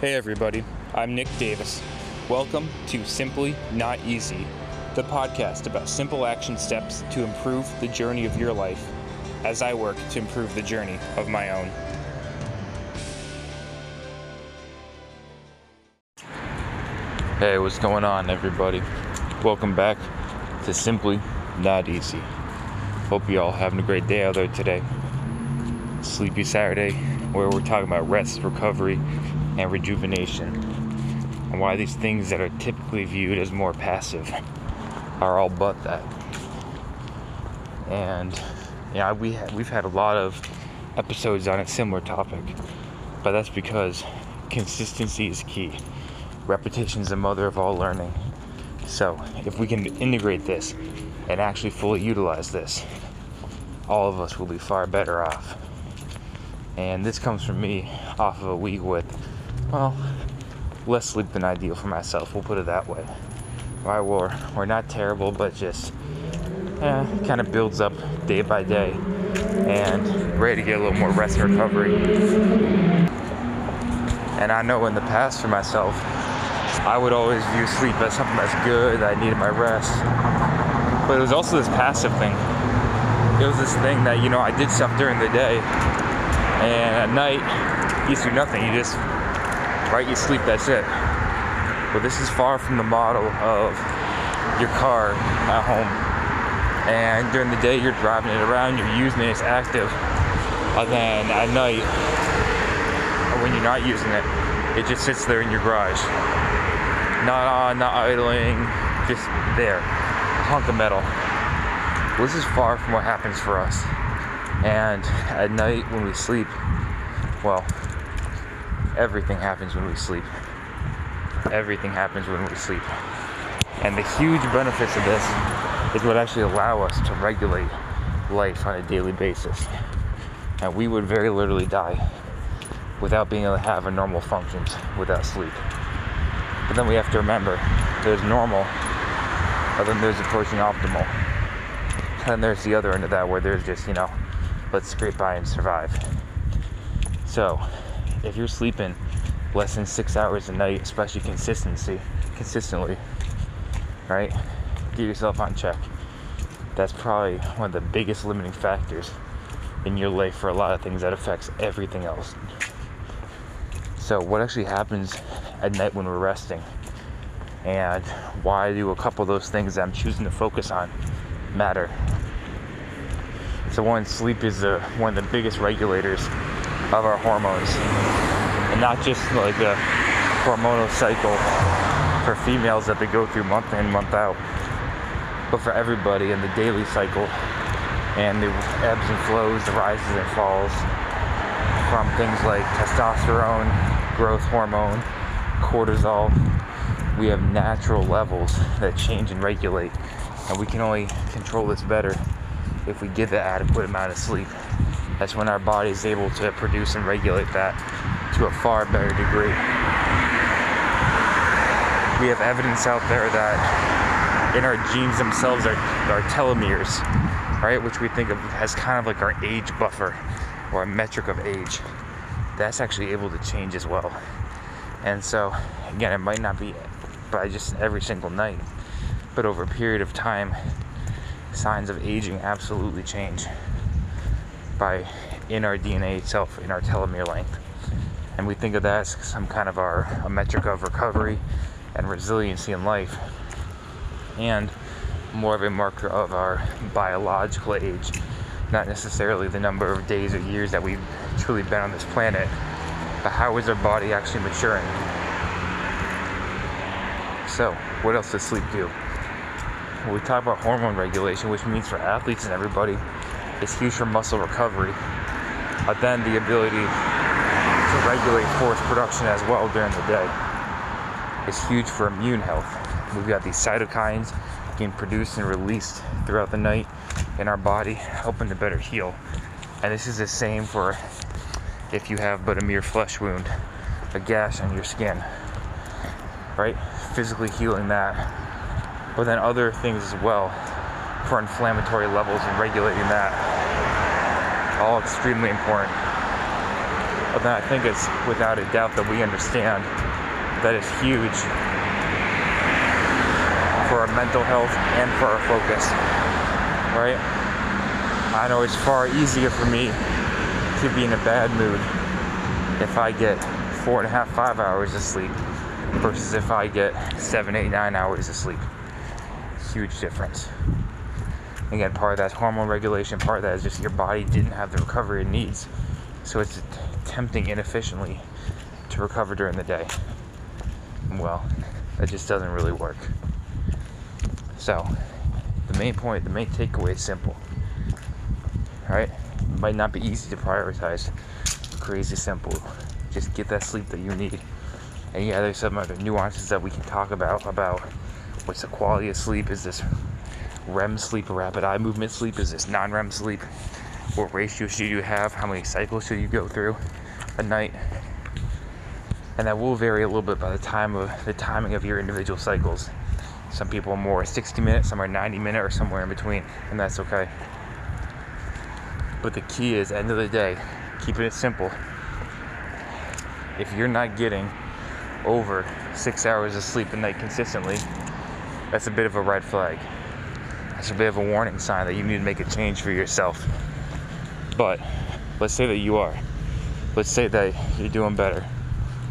Hey everybody, I'm Nick Davis. Welcome to Simply Not Easy, the podcast about simple action steps to improve the journey of your life as I work to improve the journey of my own. Hey, what's going on, everybody? Welcome back to Simply Not Easy. Hope you all having a great day out there today. Sleepy Saturday, where we're talking about rest, recovery, and rejuvenation, and why these things that are typically viewed as more passive are all but that. And yeah, we ha- we've had a lot of episodes on a similar topic, but that's because consistency is key. Repetition is the mother of all learning. So, if we can integrate this and actually fully utilize this, all of us will be far better off. And this comes from me off of a week with well, less sleep than ideal for myself. We'll put it that way. Why we're we're not terrible, but just yeah, kind of builds up day by day, and ready to get a little more rest and recovery. And I know in the past for myself, I would always view sleep as something that's good. That I needed my rest, but it was also this passive thing. It was this thing that you know I did stuff during the day, and at night you do nothing. You just right? You sleep, that's it. But this is far from the model of your car at home. And during the day, you're driving it around, you're using it, it's active. And then at night, when you're not using it, it just sits there in your garage. Not on, not idling, just there. A hunk of metal. This is far from what happens for us. And at night, when we sleep, well, everything happens when we sleep. Everything happens when we sleep. And the huge benefits of this is what actually allow us to regulate life on a daily basis. And we would very literally die without being able to have a normal functions without sleep. But then we have to remember there's normal, but then there's approaching optimal. And then there's the other end of that where there's just, you know, let's scrape by and survive. So, if you're sleeping less than six hours a night, especially consistency, consistently, right? Get yourself on check. That's probably one of the biggest limiting factors in your life for a lot of things that affects everything else. So, what actually happens at night when we're resting, and why do a couple of those things that I'm choosing to focus on matter? So, one, sleep is the, one of the biggest regulators of our hormones. And not just like a hormonal cycle for females that they go through month in, month out, but for everybody in the daily cycle and the ebbs and flows, the rises and falls from things like testosterone, growth hormone, cortisol. We have natural levels that change and regulate, and we can only control this better if we get the adequate amount of sleep that's when our body is able to produce and regulate that to a far better degree. We have evidence out there that in our genes themselves are our telomeres, right, which we think of as kind of like our age buffer or a metric of age. That's actually able to change as well. And so, again, it might not be by just every single night, but over a period of time, signs of aging absolutely change by in our DNA itself, in our telomere length. And we think of that as some kind of our a metric of recovery and resiliency in life, and more of a marker of our biological age, not necessarily the number of days or years that we've truly been on this planet, but how is our body actually maturing? So, what else does sleep do? Well, we talk about hormone regulation, which means for athletes and everybody, is huge for muscle recovery, but then the ability to regulate force production as well during the day is huge for immune health. We've got these cytokines being produced and released throughout the night in our body, helping to better heal. And this is the same for if you have but a mere flesh wound, a gash on your skin, right? Physically healing that. But then other things as well for inflammatory levels and regulating that. All extremely important. But then I think it's without a doubt that we understand that it's huge for our mental health and for our focus, right? I know it's far easier for me to be in a bad mood if I get four and a half, five hours of sleep versus if I get seven, eight, nine hours of sleep. Huge difference. Again, part of that's hormone regulation, part of that is just your body didn't have the recovery it needs. So it's attempting inefficiently to recover during the day. Well, that just doesn't really work. So, the main point, the main takeaway is simple. Right? It might not be easy to prioritize. Crazy simple. Just get that sleep that you need. And yeah, there's some other nuances that we can talk about about what's the quality of sleep. Is this REM sleep, rapid eye movement sleep? Is this non-REM sleep? What ratio should you have? How many cycles should you go through a night? And that will vary a little bit by the time of the timing of your individual cycles. Some people are more 60 minutes, some are 90 minute, or somewhere in between, and that's okay. But the key is, end of the day, keeping it simple. If you're not getting over six hours of sleep a night consistently, that's a bit of a red flag. That's a bit of a warning sign that you need to make a change for yourself. But let's say that you are. Let's say that you're doing better.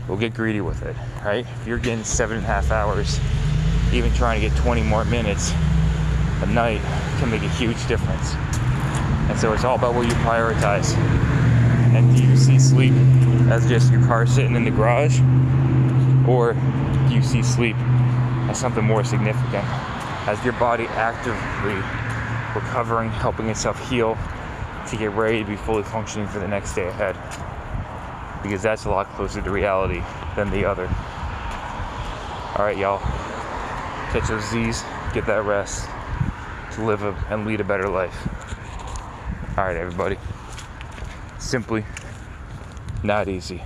We'll get greedy with it, right? If you're getting seven and a half hours, even trying to get 20 more minutes a night can make a huge difference. And so it's all about what you prioritize. And do you see sleep as just your car sitting in the garage? Or do you see sleep as something more significant? As your body actively recovering, helping itself heal to get ready to be fully functioning for the next day ahead. Because that's a lot closer to reality than the other. Alright, y'all. Catch those Z's, get that rest to live a, and lead a better life. Alright, everybody. Simply not easy.